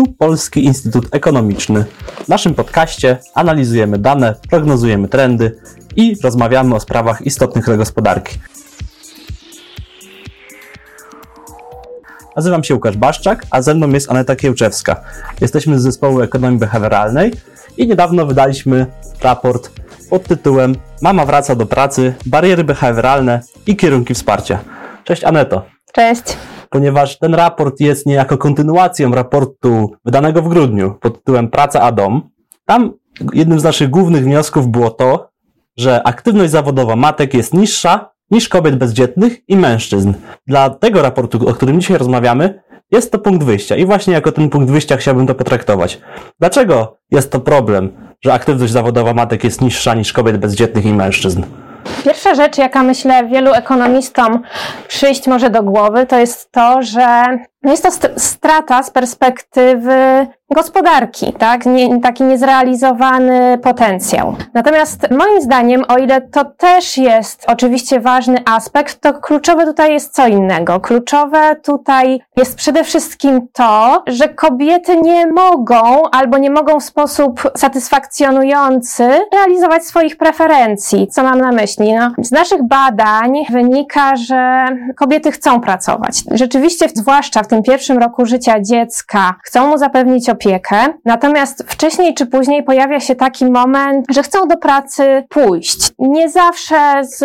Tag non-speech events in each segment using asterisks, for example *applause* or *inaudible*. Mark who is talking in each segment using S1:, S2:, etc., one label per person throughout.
S1: tu Polski Instytut Ekonomiczny. W naszym podcaście analizujemy dane, prognozujemy trendy i rozmawiamy o sprawach istotnych dla gospodarki. Nazywam się Łukasz Baszczak, a ze mną jest Aneta Kiełczewska. Jesteśmy z zespołu ekonomii behawioralnej i niedawno wydaliśmy raport pod tytułem Mama wraca do pracy, bariery behawioralne i kierunki wsparcia. Cześć Aneto.
S2: Cześć.
S1: Ponieważ ten raport jest niejako kontynuacją raportu wydanego w grudniu pod tytułem Praca a dom, tam jednym z naszych głównych wniosków było to, że aktywność zawodowa matek jest niższa niż kobiet bezdzietnych i mężczyzn. Dla tego raportu, o którym dzisiaj rozmawiamy, jest to punkt wyjścia i właśnie jako ten punkt wyjścia chciałbym to potraktować. Dlaczego jest to problem, że aktywność zawodowa matek jest niższa niż kobiet bezdzietnych i mężczyzn?
S2: Pierwsza rzecz, jaka myślę wielu ekonomistom przyjść może do głowy, to jest to, że jest to strata z perspektywy gospodarki, tak? Nie, taki niezrealizowany potencjał. Natomiast moim zdaniem, o ile to też jest oczywiście ważny aspekt, to kluczowe tutaj jest co innego. Kluczowe tutaj jest przede wszystkim to, że kobiety nie mogą albo nie mogą w sposób satysfakcjonujący realizować swoich preferencji. Co mam na myśli? No, z naszych badań wynika, że kobiety chcą pracować. Rzeczywiście, zwłaszcza w tym pierwszym roku życia dziecka, chcą mu zapewnić opiekę, natomiast wcześniej czy później pojawia się taki moment, że chcą do pracy pójść. Nie zawsze z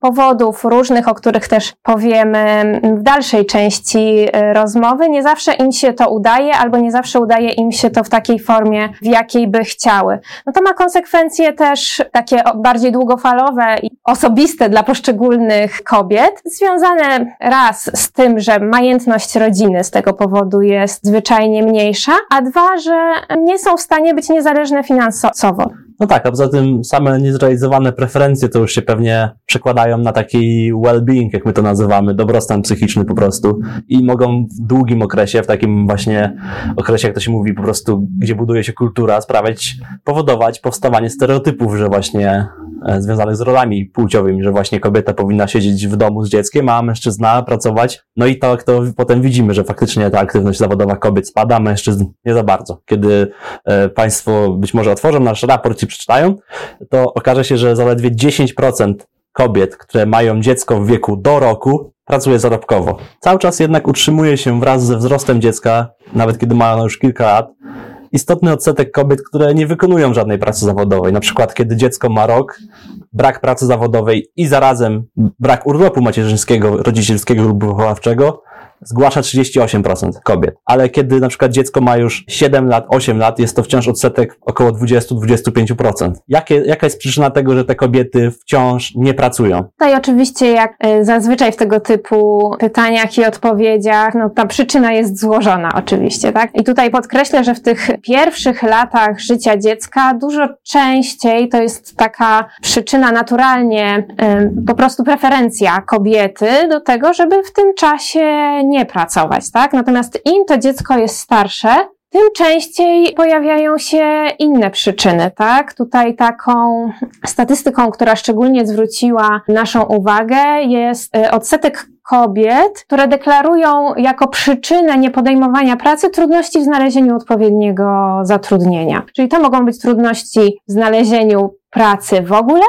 S2: powodów różnych, o których też powiemy w dalszej części y, rozmowy, nie zawsze im się to udaje, albo nie zawsze udaje im się to w takiej formie, w jakiej by chciały. No to ma konsekwencje też takie bardziej długofalowe i osobiste dla poszczególnych kobiet, związane raz z tym, że majętność rodziny z tego powodu jest zwyczajnie mniejsza, a dwa, że nie są w stanie być niezależne finansowo.
S1: No tak, a poza tym same niezrealizowane preferencje to już się pewnie przekładają na taki well-being, jak my to nazywamy, dobrostan psychiczny po prostu i mogą w długim okresie, w takim właśnie okresie, jak to się mówi, po prostu, gdzie buduje się kultura, sprawiać, powodować powstawanie stereotypów, że właśnie e, związanych z rolami płciowymi, że właśnie kobieta powinna siedzieć w domu z dzieckiem, a mężczyzna pracować. No i tak to potem widzimy, że faktycznie ta aktywność zawodowa kobiet spada, mężczyzn nie za bardzo. Kiedy e, Państwo być może otworzą nasz raport i przeczytają, to okaże się, że zaledwie 10% kobiet, które mają dziecko w wieku do roku, pracuje zarobkowo. Cały czas jednak utrzymuje się wraz ze wzrostem dziecka, nawet kiedy ma ono już kilka lat, istotny odsetek kobiet, które nie wykonują żadnej pracy zawodowej. Na przykład, kiedy dziecko ma rok, brak pracy zawodowej i zarazem brak urlopu macierzyńskiego, rodzicielskiego lub wychowawczego, zgłasza 38% kobiet. Ale kiedy na przykład dziecko ma już 7 lat, 8 lat, jest to wciąż odsetek około 20-25%. Jakie, jaka jest przyczyna tego, że te kobiety wciąż nie pracują?
S2: Tutaj oczywiście, jak y, zazwyczaj w tego typu pytaniach i odpowiedziach, no ta przyczyna jest złożona oczywiście, tak? I tutaj podkreślę, że w tych pierwszych latach życia dziecka dużo częściej to jest taka przyczyna naturalnie, y, po prostu preferencja kobiety do tego, żeby w tym czasie nie pracować, tak? Natomiast im to dziecko jest starsze, tym częściej pojawiają się inne przyczyny, tak? Tutaj taką statystyką, która szczególnie zwróciła naszą uwagę, jest y, odsetek kobiet, które deklarują jako przyczynę niepodejmowania pracy trudności w znalezieniu odpowiedniego zatrudnienia. Czyli to mogą być trudności w znalezieniu pracy w ogóle,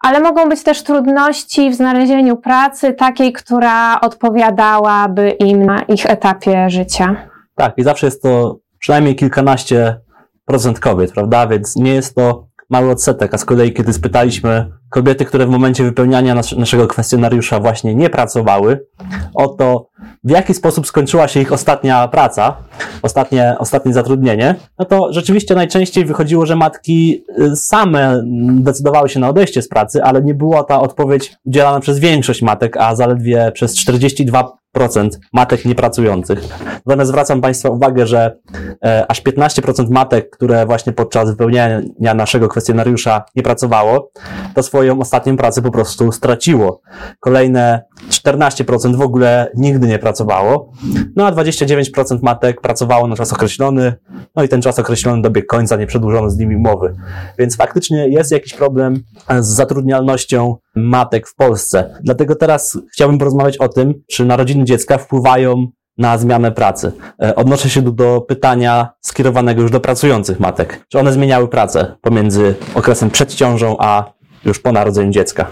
S2: ale mogą być też trudności w znalezieniu pracy takiej, która odpowiadałaby im na ich etapie życia.
S1: Tak, i zawsze jest to przynajmniej kilkanaście procent kobiet, prawda? Więc nie jest to mały odsetek, a z kolei kiedy spytaliśmy kobiety, które w momencie wypełniania nas naszego kwestionariusza właśnie nie pracowały, o to, w jaki sposób skończyła się ich ostatnia praca, ostatnie, ostatnie zatrudnienie, no to rzeczywiście najczęściej wychodziło, że matki y, same decydowały się na odejście z pracy, ale nie była ta odpowiedź udzielana przez większość matek, a zaledwie przez 42 matek niepracujących. Natomiast zwracam Państwa uwagę, że e, aż 15% matek, które właśnie podczas wypełniania naszego kwestionariusza nie pracowało, to swoją ostatnią pracę po prostu straciło. Kolejne 14% w ogóle nigdy nie pracowało, no a 29% matek pracowało na czas określony, no i ten czas określony dobiegł końca, nie przedłużono z nimi umowy. Więc faktycznie jest jakiś problem z zatrudnialnością matek w Polsce. Dlatego teraz chciałbym porozmawiać o tym, czy narodziny dziecka wpływają na zmianę pracy. E, odnoszę się tu do pytania skierowanego już do pracujących matek. Czy one zmieniały pracę pomiędzy okresem przed ciążą a już po narodzeniu dziecka?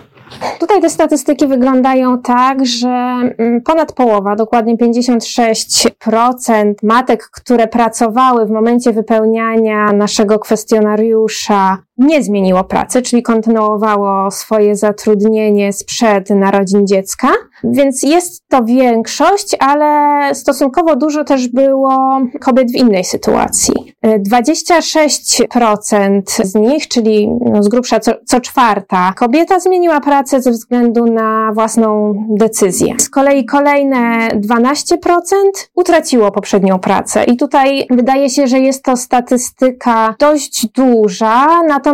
S2: Tutaj te statystyki wyglądają tak, że mm, ponad połowa, dokładnie 56% matek, które pracowały w momencie wypełniania naszego kwestionariusza, nie zmieniło pracy, czyli kontynuowało swoje zatrudnienie sprzed narodzin dziecka. Więc jest to większość, ale stosunkowo dużo też było kobiet w innej sytuacji. 26% z nich, czyli no z grubsza co, co czwarta kobieta zmieniła pracę ze względu na własną decyzję. Z kolei kolejne 12% utraciło poprzednią pracę. I tutaj wydaje się, że jest to statystyka dość duża, natomiast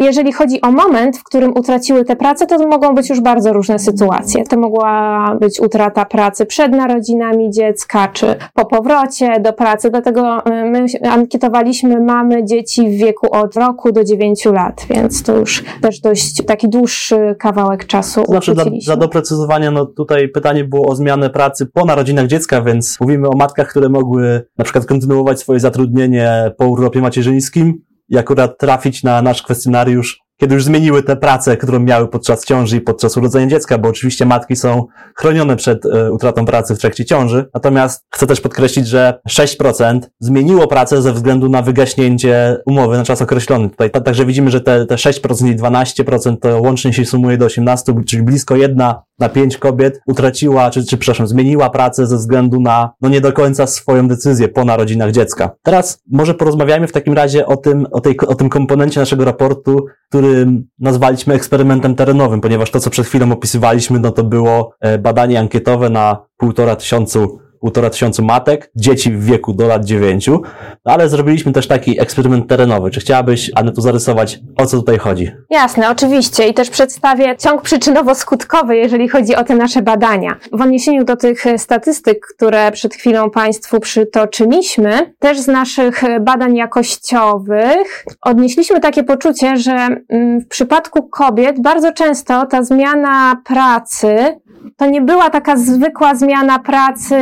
S2: jeżeli chodzi o moment, w którym utraciły tę pracę, to mogą być już bardzo różne sytuacje. To mogła być utrata pracy przed narodzinami dziecka, czy po powrocie do pracy. Dlatego y, my ankietowaliśmy mamy dzieci w wieku od roku do 9 lat, więc to już też dość taki dłuższy kawałek czasu.
S1: To znaczy, dla, dla doprecyzowania, no tutaj pytanie było o zmianę pracy po narodzinach dziecka, więc mówimy o matkach, które mogły na przykład kontynuować swoje zatrudnienie po urlopie macierzyńskim i akurat trafić na nasz kwestionariusz kiedy już zmieniły tę pracę, którą miały podczas ciąży i podczas urodzenia dziecka, bo oczywiście matki są chronione przed e, utratą pracy w trakcie ciąży. Natomiast chcę też podkreślić, że 6% zmieniło pracę ze względu na wygaśnięcie umowy na czas określony. Tutaj także widzimy, że te, te 6% i 12% to łącznie się sumuje do 18, czyli blisko jedna na pięć kobiet utraciła, czy, czy przepraszam, zmieniła pracę ze względu na, no nie do końca swoją decyzję po narodzinach dziecka. Teraz może porozmawiajmy w takim razie o tym, o, tej, o tym komponencie naszego raportu, który nazwaliśmy eksperymentem terenowym, ponieważ to, co przed chwilą opisywaliśmy, no to było e, badanie ankietowe na półtora tysiącu półtora tysiąca matek, dzieci w wieku do lat dziewięciu, no ale zrobiliśmy też taki eksperyment terenowy. Czy chciałabyś, Anetu, zarysować, o co tutaj chodzi?
S2: Jasne, oczywiście i też przedstawię ciąg przyczynowo-skutkowy, jeżeli chodzi o te nasze badania. W odniesieniu do tych statystyk, które przed chwilą Państwu przytoczyliśmy, też z naszych badań jakościowych odnieśliśmy takie poczucie, że mm, w przypadku kobiet bardzo często ta zmiana pracy to nie była taka zwykła zmiana pracy,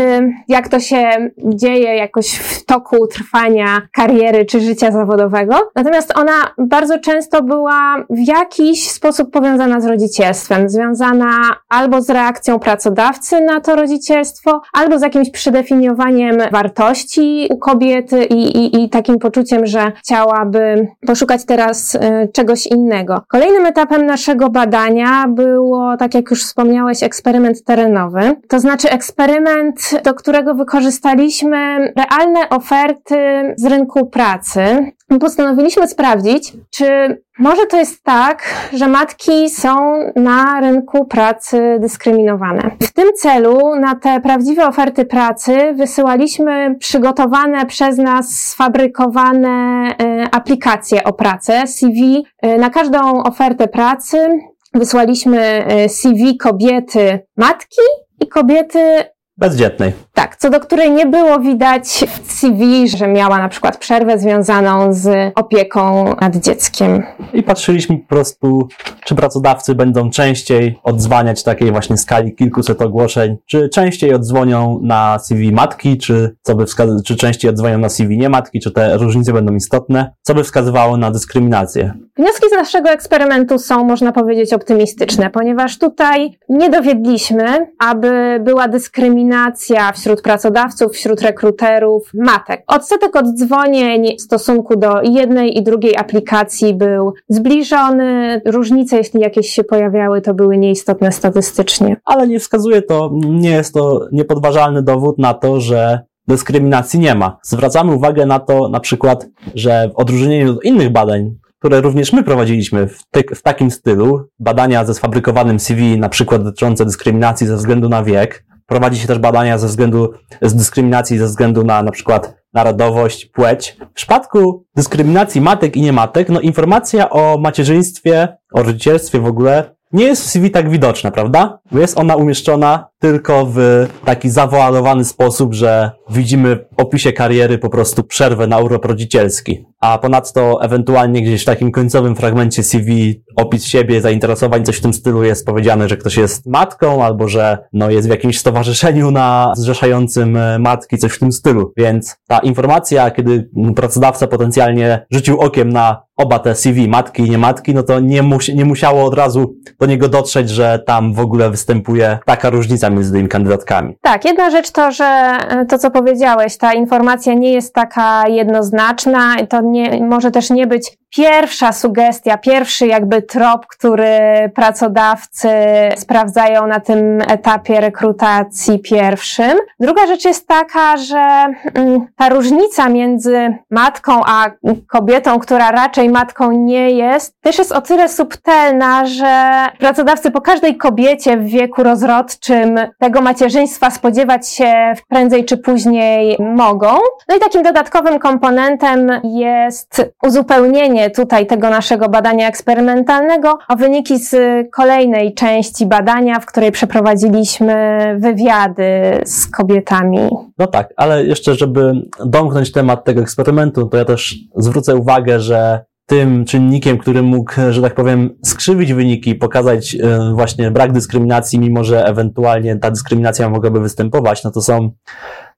S2: jak to się dzieje jakoś w toku trwania kariery czy życia zawodowego. Natomiast ona bardzo często była w jakiś sposób powiązana z rodzicielstwem, związana albo z reakcją pracodawcy na to rodzicielstwo, albo z jakimś przedefiniowaniem wartości u kobiety i, i, i takim poczuciem, że chciałaby poszukać teraz y, czegoś innego. Kolejnym etapem naszego badania było, tak jak już wspomniałeś, eksperyment terenowy. To znaczy eksperyment, do którego wykorzystaliśmy realne oferty z rynku pracy. Postanowiliśmy sprawdzić, czy może to jest tak, że matki są na rynku pracy dyskryminowane. W tym celu na te prawdziwe oferty pracy wysyłaliśmy przygotowane przez nas sfabrykowane e, aplikacje o pracę, CV. E, na każdą ofertę pracy wysłaliśmy e, CV kobiety matki i kobiety
S1: bezdzietnej.
S2: Tak, co do której nie było widać w CV, że miała na przykład przerwę związaną z opieką nad dzieckiem.
S1: I patrzyliśmy po prostu, czy pracodawcy będą częściej odzwaniać takiej właśnie skali kilkuset ogłoszeń, czy częściej odzwonią na CV matki, czy co by wskaz- czy częściej odzwonią na CV nie matki, czy te różnice będą istotne, co by wskazywało na dyskryminację.
S2: Wnioski z naszego eksperymentu są, można powiedzieć, optymistyczne, ponieważ tutaj nie dowiedliśmy, aby była dyskryminacja wśród wśród pracodawców, wśród rekruterów, matek. Odsetek oddzwonień w stosunku do jednej i drugiej aplikacji był zbliżony. Różnice, jeśli jakieś się pojawiały, to były nieistotne statystycznie.
S1: Ale nie wskazuje to, nie jest to niepodważalny dowód na to, że dyskryminacji nie ma. Zwracamy uwagę na to na przykład, że w odróżnieniu od innych badań, które również my prowadziliśmy w, te, w, takim stylu, badania ze sfabrykowanym CV, na przykład dotyczące dyskryminacji ze względu na wiek, Prowadzi się też badania ze względu, z dyskryminacji ze względu na na przykład narodowość, płeć. W przypadku dyskryminacji matek i niematek, no informacja o macierzyństwie, o rodzicielstwie w ogóle nie jest w CV tak widoczna, prawda? Bo jest ona umieszczona tylko w taki zawoalowany sposób, że widzimy w opisie kariery po prostu przerwę na urlop rodzicielski. A ponadto ewentualnie gdzieś w takim końcowym fragmencie CV opis siebie, zainteresowań, coś w tym stylu jest powiedziane, że ktoś jest matką albo że no, jest w jakimś stowarzyszeniu na zrzeszającym e, matki, coś w tym stylu. Więc ta informacja, kiedy pracodawca potencjalnie rzucił okiem na oba te CV, matki i nie matki, no to nie, musi, nie musiało od razu do niego dotrzeć, że tam w ogóle występuje taka różnica tymi kandydatkami.
S2: Tak, jedna rzecz to, że e, to, co powiedziałeś, ta informacja nie jest taka jednoznaczna, to nie, może też nie być pierwsza sugestia, pierwszy jakby trop, który pracodawcy sprawdzają na tym etapie rekrutacji pierwszym. Druga rzecz jest taka, że mm, ta różnica między matką a kobietą, która raczej matką nie jest, też jest o tyle subtelna, że pracodawcy po każdej kobiecie w wieku rozrodczym tego macierzyństwa spodziewać się prędzej czy później mogą. No i takim dodatkowym komponentem jest uzupełnienie tutaj tego naszego badania eksperymentalnego o wyniki z kolejnej części badania, w której przeprowadziliśmy wywiady z kobietami.
S1: No tak, ale jeszcze, żeby domknąć temat tego eksperymentu, to ja też zwrócę uwagę, że tym czynnikiem, który mógł, że tak powiem, skrzywić wyniki, pokazać e, właśnie brak dyskryminacji, mimo że ewentualnie ta dyskryminacja mogłaby występować, no to są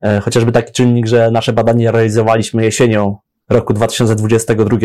S1: e, chociażby taki czynnik, że nasze badanie realizowaliśmy jesienią roku 2022,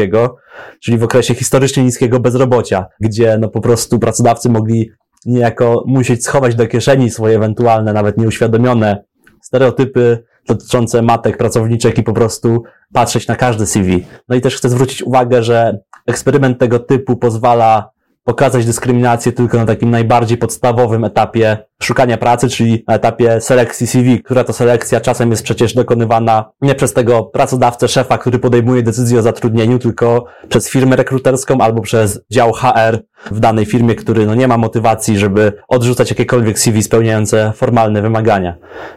S1: czyli w okresie historycznie niskiego bezrobocia, gdzie no po prostu pracodawcy mogli niejako musieć schować do kieszeni swoje ewentualne, nawet nieuświadomione stereotypy dotyczące matek pracowniczek i po prostu patrzeć na każde CV. No i też chcę zwrócić uwagę, że eksperyment tego typu pozwala pokazać dyskryminację tylko na takim najbardziej podstawowym etapie szukania pracy, czyli na etapie selekcji CV, która to selekcja czasem jest przecież dokonywana nie przez tego pracodawcę, szefa, który podejmuje decyzję o zatrudnieniu, tylko przez firmę rekruterską albo przez dział HR w danej firmie, który no nie ma motywacji, żeby odrzucać jakiekolwiek CV spełniające formalne wymagania.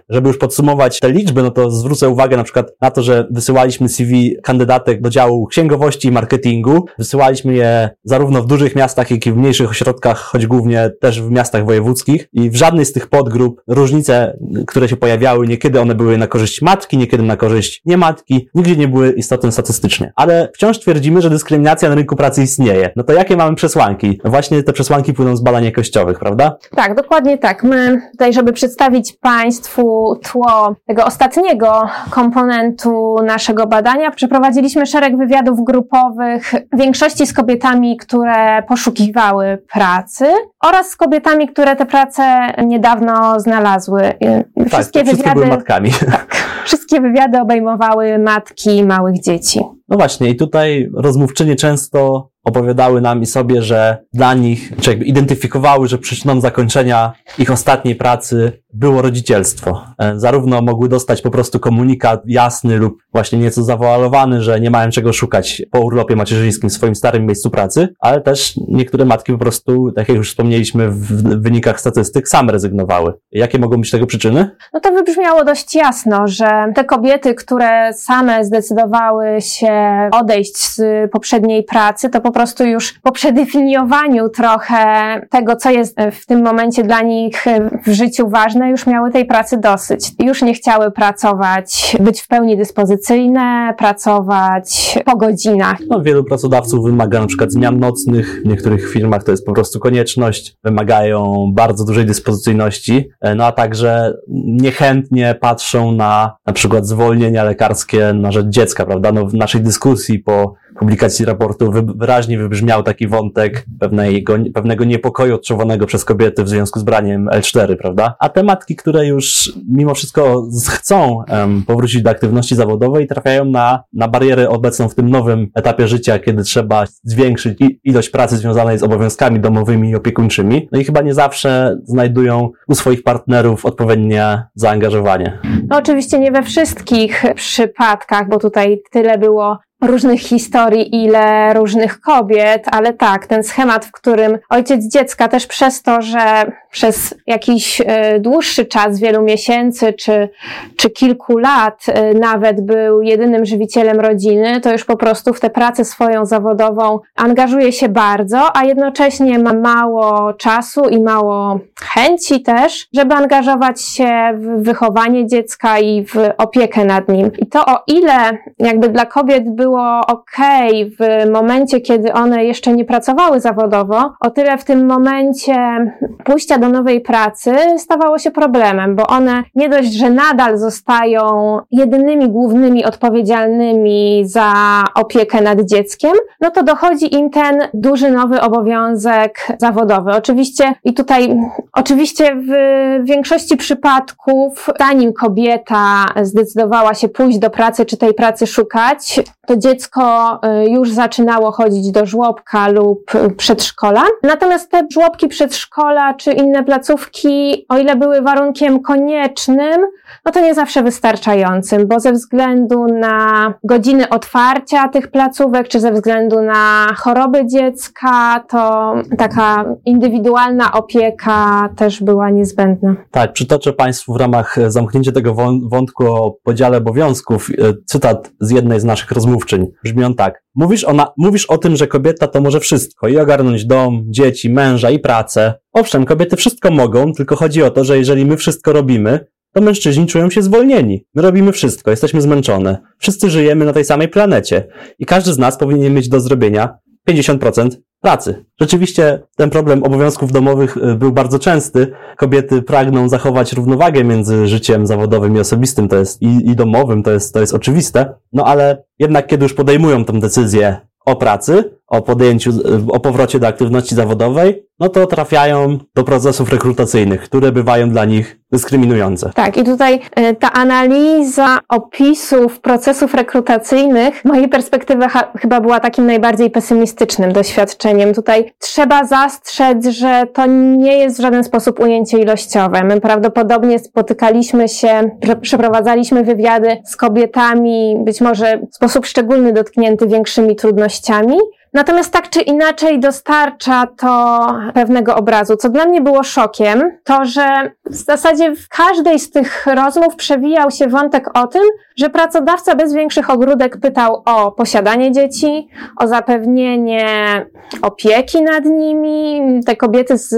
S1: Żeby już podsumować te liczby, no to zwrócę uwagę na przykład na to, że wysyłaliśmy CV kandydatek do działu księgowości i marketingu. Wysyłaliśmy je zarówno w dużych miastach, jak i w mniejszych ośrodkach, choć głównie też w miastach wojewódzkich i w żadnej z tych podgrup różnice, które się pojawiały, niekiedy one były na korzyść matki, niekiedy na korzyść nie matki, nigdzie nie były istotne statystycznie. Ale wciąż twierdzimy, że dyskryminacja na rynku pracy istnieje. No to jakie mamy przesłanki? Właśnie te przesłanki płyną z badań jakościowych, prawda?
S2: Tak, dokładnie tak. My tutaj, żeby przedstawić Państwu tło tego ostatniego komponentu naszego badania, przeprowadziliśmy szereg wywiadów grupowych, w większości z kobietami, które poszukiwały pracy oraz z kobietami, które te prace niedawno znalazły.
S1: Tak, wszystkie, wywiady, były matkami. *laughs*
S2: Tak, wszystkie wywiady obejmowały matki małych dzieci.
S1: No właśnie, i tutaj rozmówczynie często opowiadały nam i sobie, że dla nich, czy jakby identyfikowały, że przyczyną zakończenia ich ostatniej pracy było rodzicielstwo. E, zarówno mogły dostać po prostu komunikat jasny lub właśnie nieco zawoalowany, że nie mają czego szukać po urlopie macierzyńskim w swoim starym miejscu pracy, ale też niektóre matki po prostu, tak jak już wspomnieliśmy w wynikach statystyk, same rezygnowały. Jakie mogą być tego przyczyny?
S2: No to wybrzmiało dość jasno, że te kobiety, które same zdecydowały się odejść z poprzedniej pracy, to po prostu już po przedefiniowaniu trochę tego, co jest w tym momencie dla nich w życiu ważne, już miały tej pracy dosyć. Już nie chciały pracować, być w pełni dyspozycyjne, pracować po godzinach.
S1: No, wielu pracodawców wymaga na przykład zmian nocnych, w niektórych firmach to jest po prostu konieczność, wymagają bardzo dużej dyspozycyjności, no a także niechętnie patrzą na na przykład zwolnienia lekarskie na rzecz dziecka, prawda? No, w naszej dyskusji po publikacji raportu wyraźnie wybrzmiał taki wątek pewnego, pewnego niepokoju odczuwanego przez kobiety w związku z braniem L4, prawda? A te matki, które już mimo wszystko chcą um, powrócić do aktywności zawodowej, trafiają na, na barierę obecną w tym nowym etapie życia, kiedy trzeba zwiększyć ilość pracy związanej z obowiązkami domowymi i opiekuńczymi. No i chyba nie zawsze znajdują u swoich partnerów odpowiednie zaangażowanie.
S2: No oczywiście nie we wszystkich przypadkach, bo tutaj tyle było różnych historii, ile różnych kobiet, ale tak, ten schemat, w którym ojciec dziecka też przez to, że przez jakiś e, dłuższy czas, wielu miesięcy czy, czy kilku lat e, nawet był jedynym żywicielem rodziny, to już po prostu w tę pracę swoją zawodową angażuje się bardzo, a jednocześnie ma mało czasu i mało chęci też, żeby angażować się w wychowanie dziecka i w opiekę nad nim. I to o ile jakby dla kobiet było ok w momencie, kiedy one jeszcze nie pracowały zawodowo, o tyle w tym momencie pójścia do nowej pracy stawało się problemem, bo one nie dość, że nadal zostają jedynymi głównymi odpowiedzialnymi za opiekę nad dzieckiem, no to dochodzi im ten duży nowy obowiązek zawodowy. Oczywiście i tutaj, oczywiście w większości przypadków, zanim kobieta zdecydowała się pójść do pracy czy tej pracy szukać, to dziecko y, już zaczynało chodzić do żłobka lub przedszkola. Natomiast te żłobki przedszkola czy inne placówki, o ile były warunkiem koniecznym, no to nie zawsze wystarczającym, bo ze względu na godziny otwarcia tych placówek, czy ze względu na choroby dziecka, to taka indywidualna opieka też była niezbędna.
S1: Tak, przytoczę Państwu w ramach zamknięcia tego wątku o podziale obowiązków e, cytat z jednej z naszych rozmówczyń. Brzmi on tak. Mówisz o, na, mówisz o tym, że kobieta to może wszystko i ogarnąć dom, dzieci, męża i pracę. Owszem, kobiety wszystko mogą, tylko chodzi o to, że jeżeli my wszystko robimy, to mężczyźni czują się zwolnieni. My robimy wszystko, jesteśmy zmęczone. Wszyscy żyjemy na tej samej planecie i każdy z nas powinien mieć do zrobienia 50% pracy. Rzeczywiście ten problem obowiązków domowych y, był bardzo częsty. Kobiety pragną zachować równowagę między życiem zawodowym i osobistym, to jest i, i domowym, to jest, to jest oczywiste. No ale jednak kiedy już podejmują tę decyzję o pracy, o podjęciu, o powrocie do aktywności zawodowej, no to trafiają do procesów rekrutacyjnych, które bywają dla nich dyskryminujące.
S2: Tak, i tutaj e, ta analiza opisów procesów rekrutacyjnych, mojej perspektywy chyba była takim najbardziej pesymistycznym doświadczeniem. Tutaj trzeba zastrzec, że to nie jest w żaden sposób ujęcie ilościowe. My prawdopodobnie spotykaliśmy się, przeprowadzaliśmy wywiady z kobietami, być może w sposób szczególny dotknięty większymi trudnościami, Natomiast tak czy inaczej dostarcza to pewnego obrazu. Co dla mnie było szokiem, to że w zasadzie w każdej z tych rozmów przewijał się wątek o tym, że pracodawca bez większych ogródek pytał o posiadanie dzieci, o zapewnienie opieki nad nimi. Te kobiety z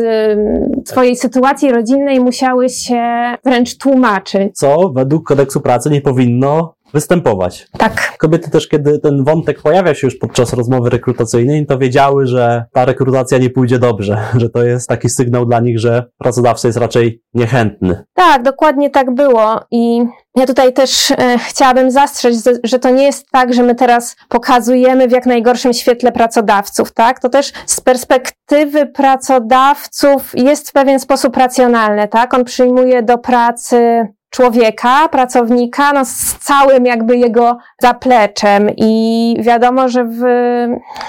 S2: swojej sytuacji rodzinnej musiały się wręcz tłumaczyć.
S1: Co według kodeksu pracy nie powinno występować.
S2: Tak.
S1: Kobiety też, kiedy ten wątek pojawia się już podczas rozmowy rekrutacyjnej, to wiedziały, że ta rekrutacja nie pójdzie dobrze, *laughs* że to jest taki sygnał dla nich, że pracodawca jest raczej niechętny.
S2: Tak, dokładnie tak było i ja tutaj też e, chciałabym zastrzec, że to nie jest tak, że my teraz pokazujemy w jak najgorszym świetle pracodawców, tak? To też z perspektywy pracodawców jest w pewien sposób racjonalne, tak? On przyjmuje do pracy człowieka, pracownika, no z całym jakby jego zapleczem. I wiadomo, że w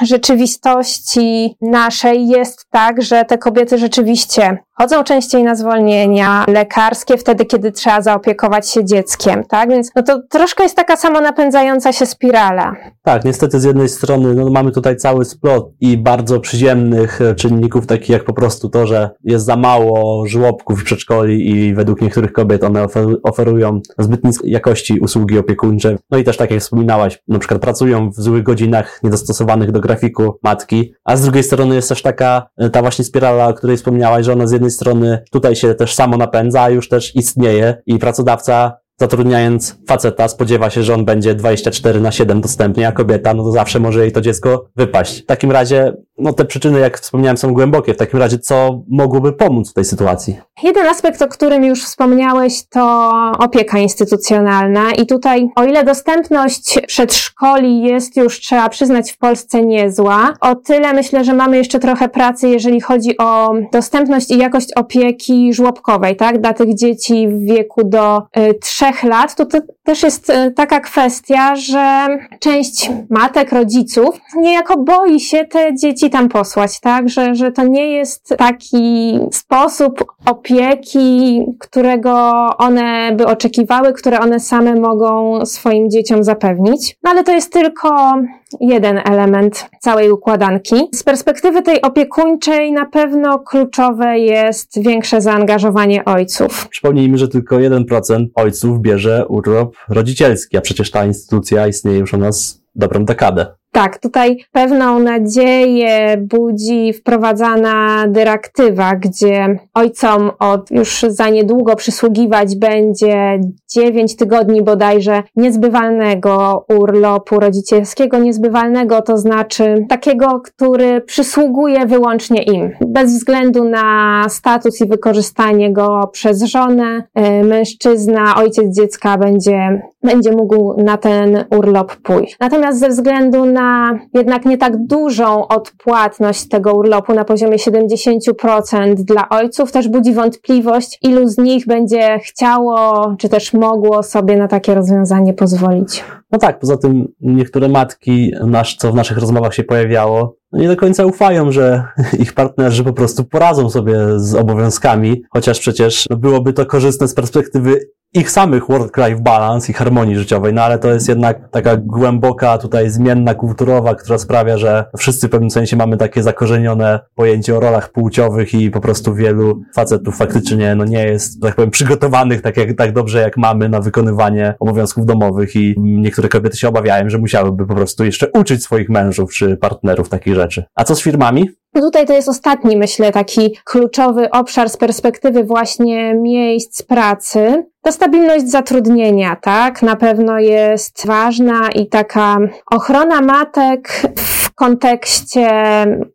S2: rzeczywistości naszej jest tak, że te kobiety rzeczywiście chodzą częściej na zwolnienia lekarskie wtedy, kiedy trzeba zaopiekować się dzieckiem, tak? Więc no to troszkę jest taka samo napędzająca się spirala.
S1: Tak, niestety z jednej strony no, mamy tutaj cały splot i bardzo przyziemnych e, czynników, takich jak po prostu to, że jest za mało żłobków i przedszkoli i według niektórych kobiet one oferują zbyt niskiej jakości usługi opiekuńcze. No i też tak jak wspominałaś, na przykład pracują w złych godzinach niedostosowanych do grafiku matki, a z drugiej strony jest też taka e, ta właśnie spirala, o której wspomniałaś, że ona z jednej strony tutaj się też samo napędza, już też istnieje i pracodawca zatrudniając faceta, spodziewa się, że on będzie 24 na 7 dostępny, a kobieta, no to zawsze może jej to dziecko wypaść. W takim razie, no te przyczyny, jak wspomniałem, są głębokie. W takim razie, co mogłoby pomóc w tej sytuacji?
S2: Jeden aspekt, o którym już wspomniałeś, to opieka instytucjonalna. I tutaj, o ile dostępność przedszkoli jest już, trzeba przyznać, w Polsce niezła, o tyle myślę, że mamy jeszcze trochę pracy, jeżeli chodzi o dostępność i jakość opieki żłobkowej, tak, dla tych dzieci w wieku do y, 3 trzech lat, to, to też jest e, taka kwestia, że część matek, rodziców niejako boi się te dzieci tam posłać, tak? Że, że to nie jest taki sposób opieki, którego one by oczekiwały, które one same mogą swoim dzieciom zapewnić. No ale to jest tylko jeden element całej układanki. Z perspektywy tej opiekuńczej na pewno kluczowe jest większe zaangażowanie ojców.
S1: Przypomnijmy, że tylko 1% ojców bierze urlop rodzicielski, a przecież ta instytucja istnieje już u nas dobrą dekadę.
S2: Tak, tutaj pewną nadzieję budzi wprowadzana dyrektywa, gdzie ojcom od już za niedługo przysługiwać będzie 9 tygodni bodajże niezbywalnego urlopu rodzicielskiego. Niezbywalnego to znaczy takiego, który przysługuje wyłącznie im, bez względu na status i wykorzystanie go przez żonę. E, mężczyzna, ojciec dziecka będzie, będzie mógł na ten urlop pójść. Natomiast ze względu na na jednak nie tak dużą odpłatność tego urlopu na poziomie 70% dla ojców, też budzi wątpliwość, ilu z nich będzie chciało, czy też mogło sobie na takie rozwiązanie pozwolić.
S1: No tak, poza tym niektóre matki, nasz, co w naszych rozmowach się pojawiało, no nie do końca ufają, że *laughs* ich partnerzy po prostu poradzą sobie z obowiązkami, chociaż przecież byłoby to korzystne z perspektywy ich samych work-life balance i harmonii życiowej, no ale to jest jednak taka głęboka tutaj zmienna kulturowa, która sprawia, że wszyscy w pewnym sensie mamy takie zakorzenione pojęcie o rolach płciowych i po prostu wielu facetów faktycznie no nie jest, tak powiem, przygotowanych tak, jak, tak dobrze jak mamy na wykonywanie obowiązków domowych i niektóre kobiety się obawiają, że musiałyby po prostu jeszcze uczyć swoich mężów czy partnerów takich rzeczy. A co z firmami?
S2: No tutaj to jest ostatni, myślę, taki kluczowy obszar z perspektywy właśnie miejsc pracy. Ta stabilność zatrudnienia, tak, na pewno jest ważna i taka ochrona matek w kontekście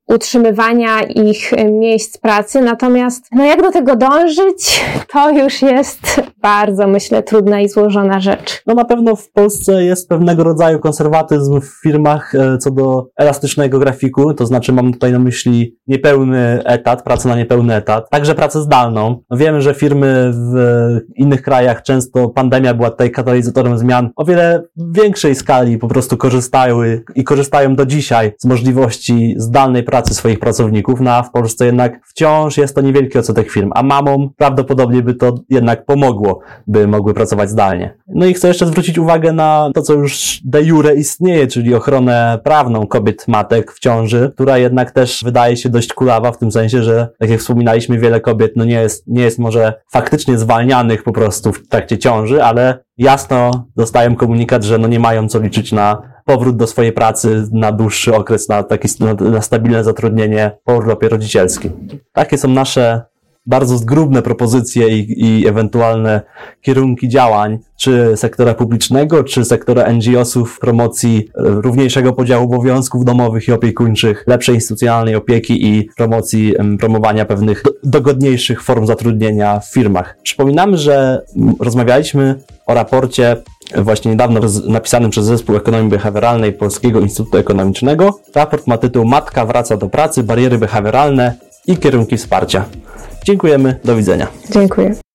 S2: utrzymywania ich miejsc pracy. Natomiast, no jak do tego dążyć, to już jest bardzo, myślę, trudna i złożona rzecz.
S1: No na pewno w Polsce jest pewnego rodzaju konserwatyzm w firmach e, co do elastycznego grafiku, to znaczy mam tutaj na myśli niepełny etat, pracę na niepełny etat, także pracę zdalną. No wiemy, że firmy w innych krajach często pandemia była tutaj katalizatorem zmian o wiele większej skali po prostu korzystały i korzystają do dzisiaj z możliwości zdalnej pracy swoich pracowników, no a w Polsce jednak wciąż jest to niewielki odsetek firm, a mamom prawdopodobnie by to jednak pomogło, by mogły pracować zdalnie. No i chcę jeszcze zwrócić uwagę na to, co już de jure istnieje, czyli ochronę prawną kobiet matek w ciąży, która jednak też wydaje się dość kulawa w tym sensie, że tak jak wspominaliśmy, wiele kobiet no nie jest, nie jest może faktycznie zwalnianych po prostu w trakcie ciąży, ale jasno dostają komunikat, że no nie mają co liczyć na powrót do swojej pracy na dłuższy okres, na taki na, na stabilne zatrudnienie po urlopie rodzicielskim. Takie są nasze bardzo zgrubne propozycje i, i ewentualne kierunki działań, czy sektora publicznego, czy sektora NGO-sów, promocji równiejszego podziału obowiązków domowych i opiekuńczych, lepszej instytucjonalnej opieki i promocji, promowania pewnych dogodniejszych form zatrudnienia w firmach. Przypominamy, że rozmawialiśmy o raporcie właśnie niedawno napisanym przez Zespół Ekonomii Behawioralnej Polskiego Instytutu Ekonomicznego. Raport ma tytuł Matka wraca do pracy, bariery behawioralne i kierunki wsparcia. Dziękujemy, do widzenia.
S2: Dziękuję.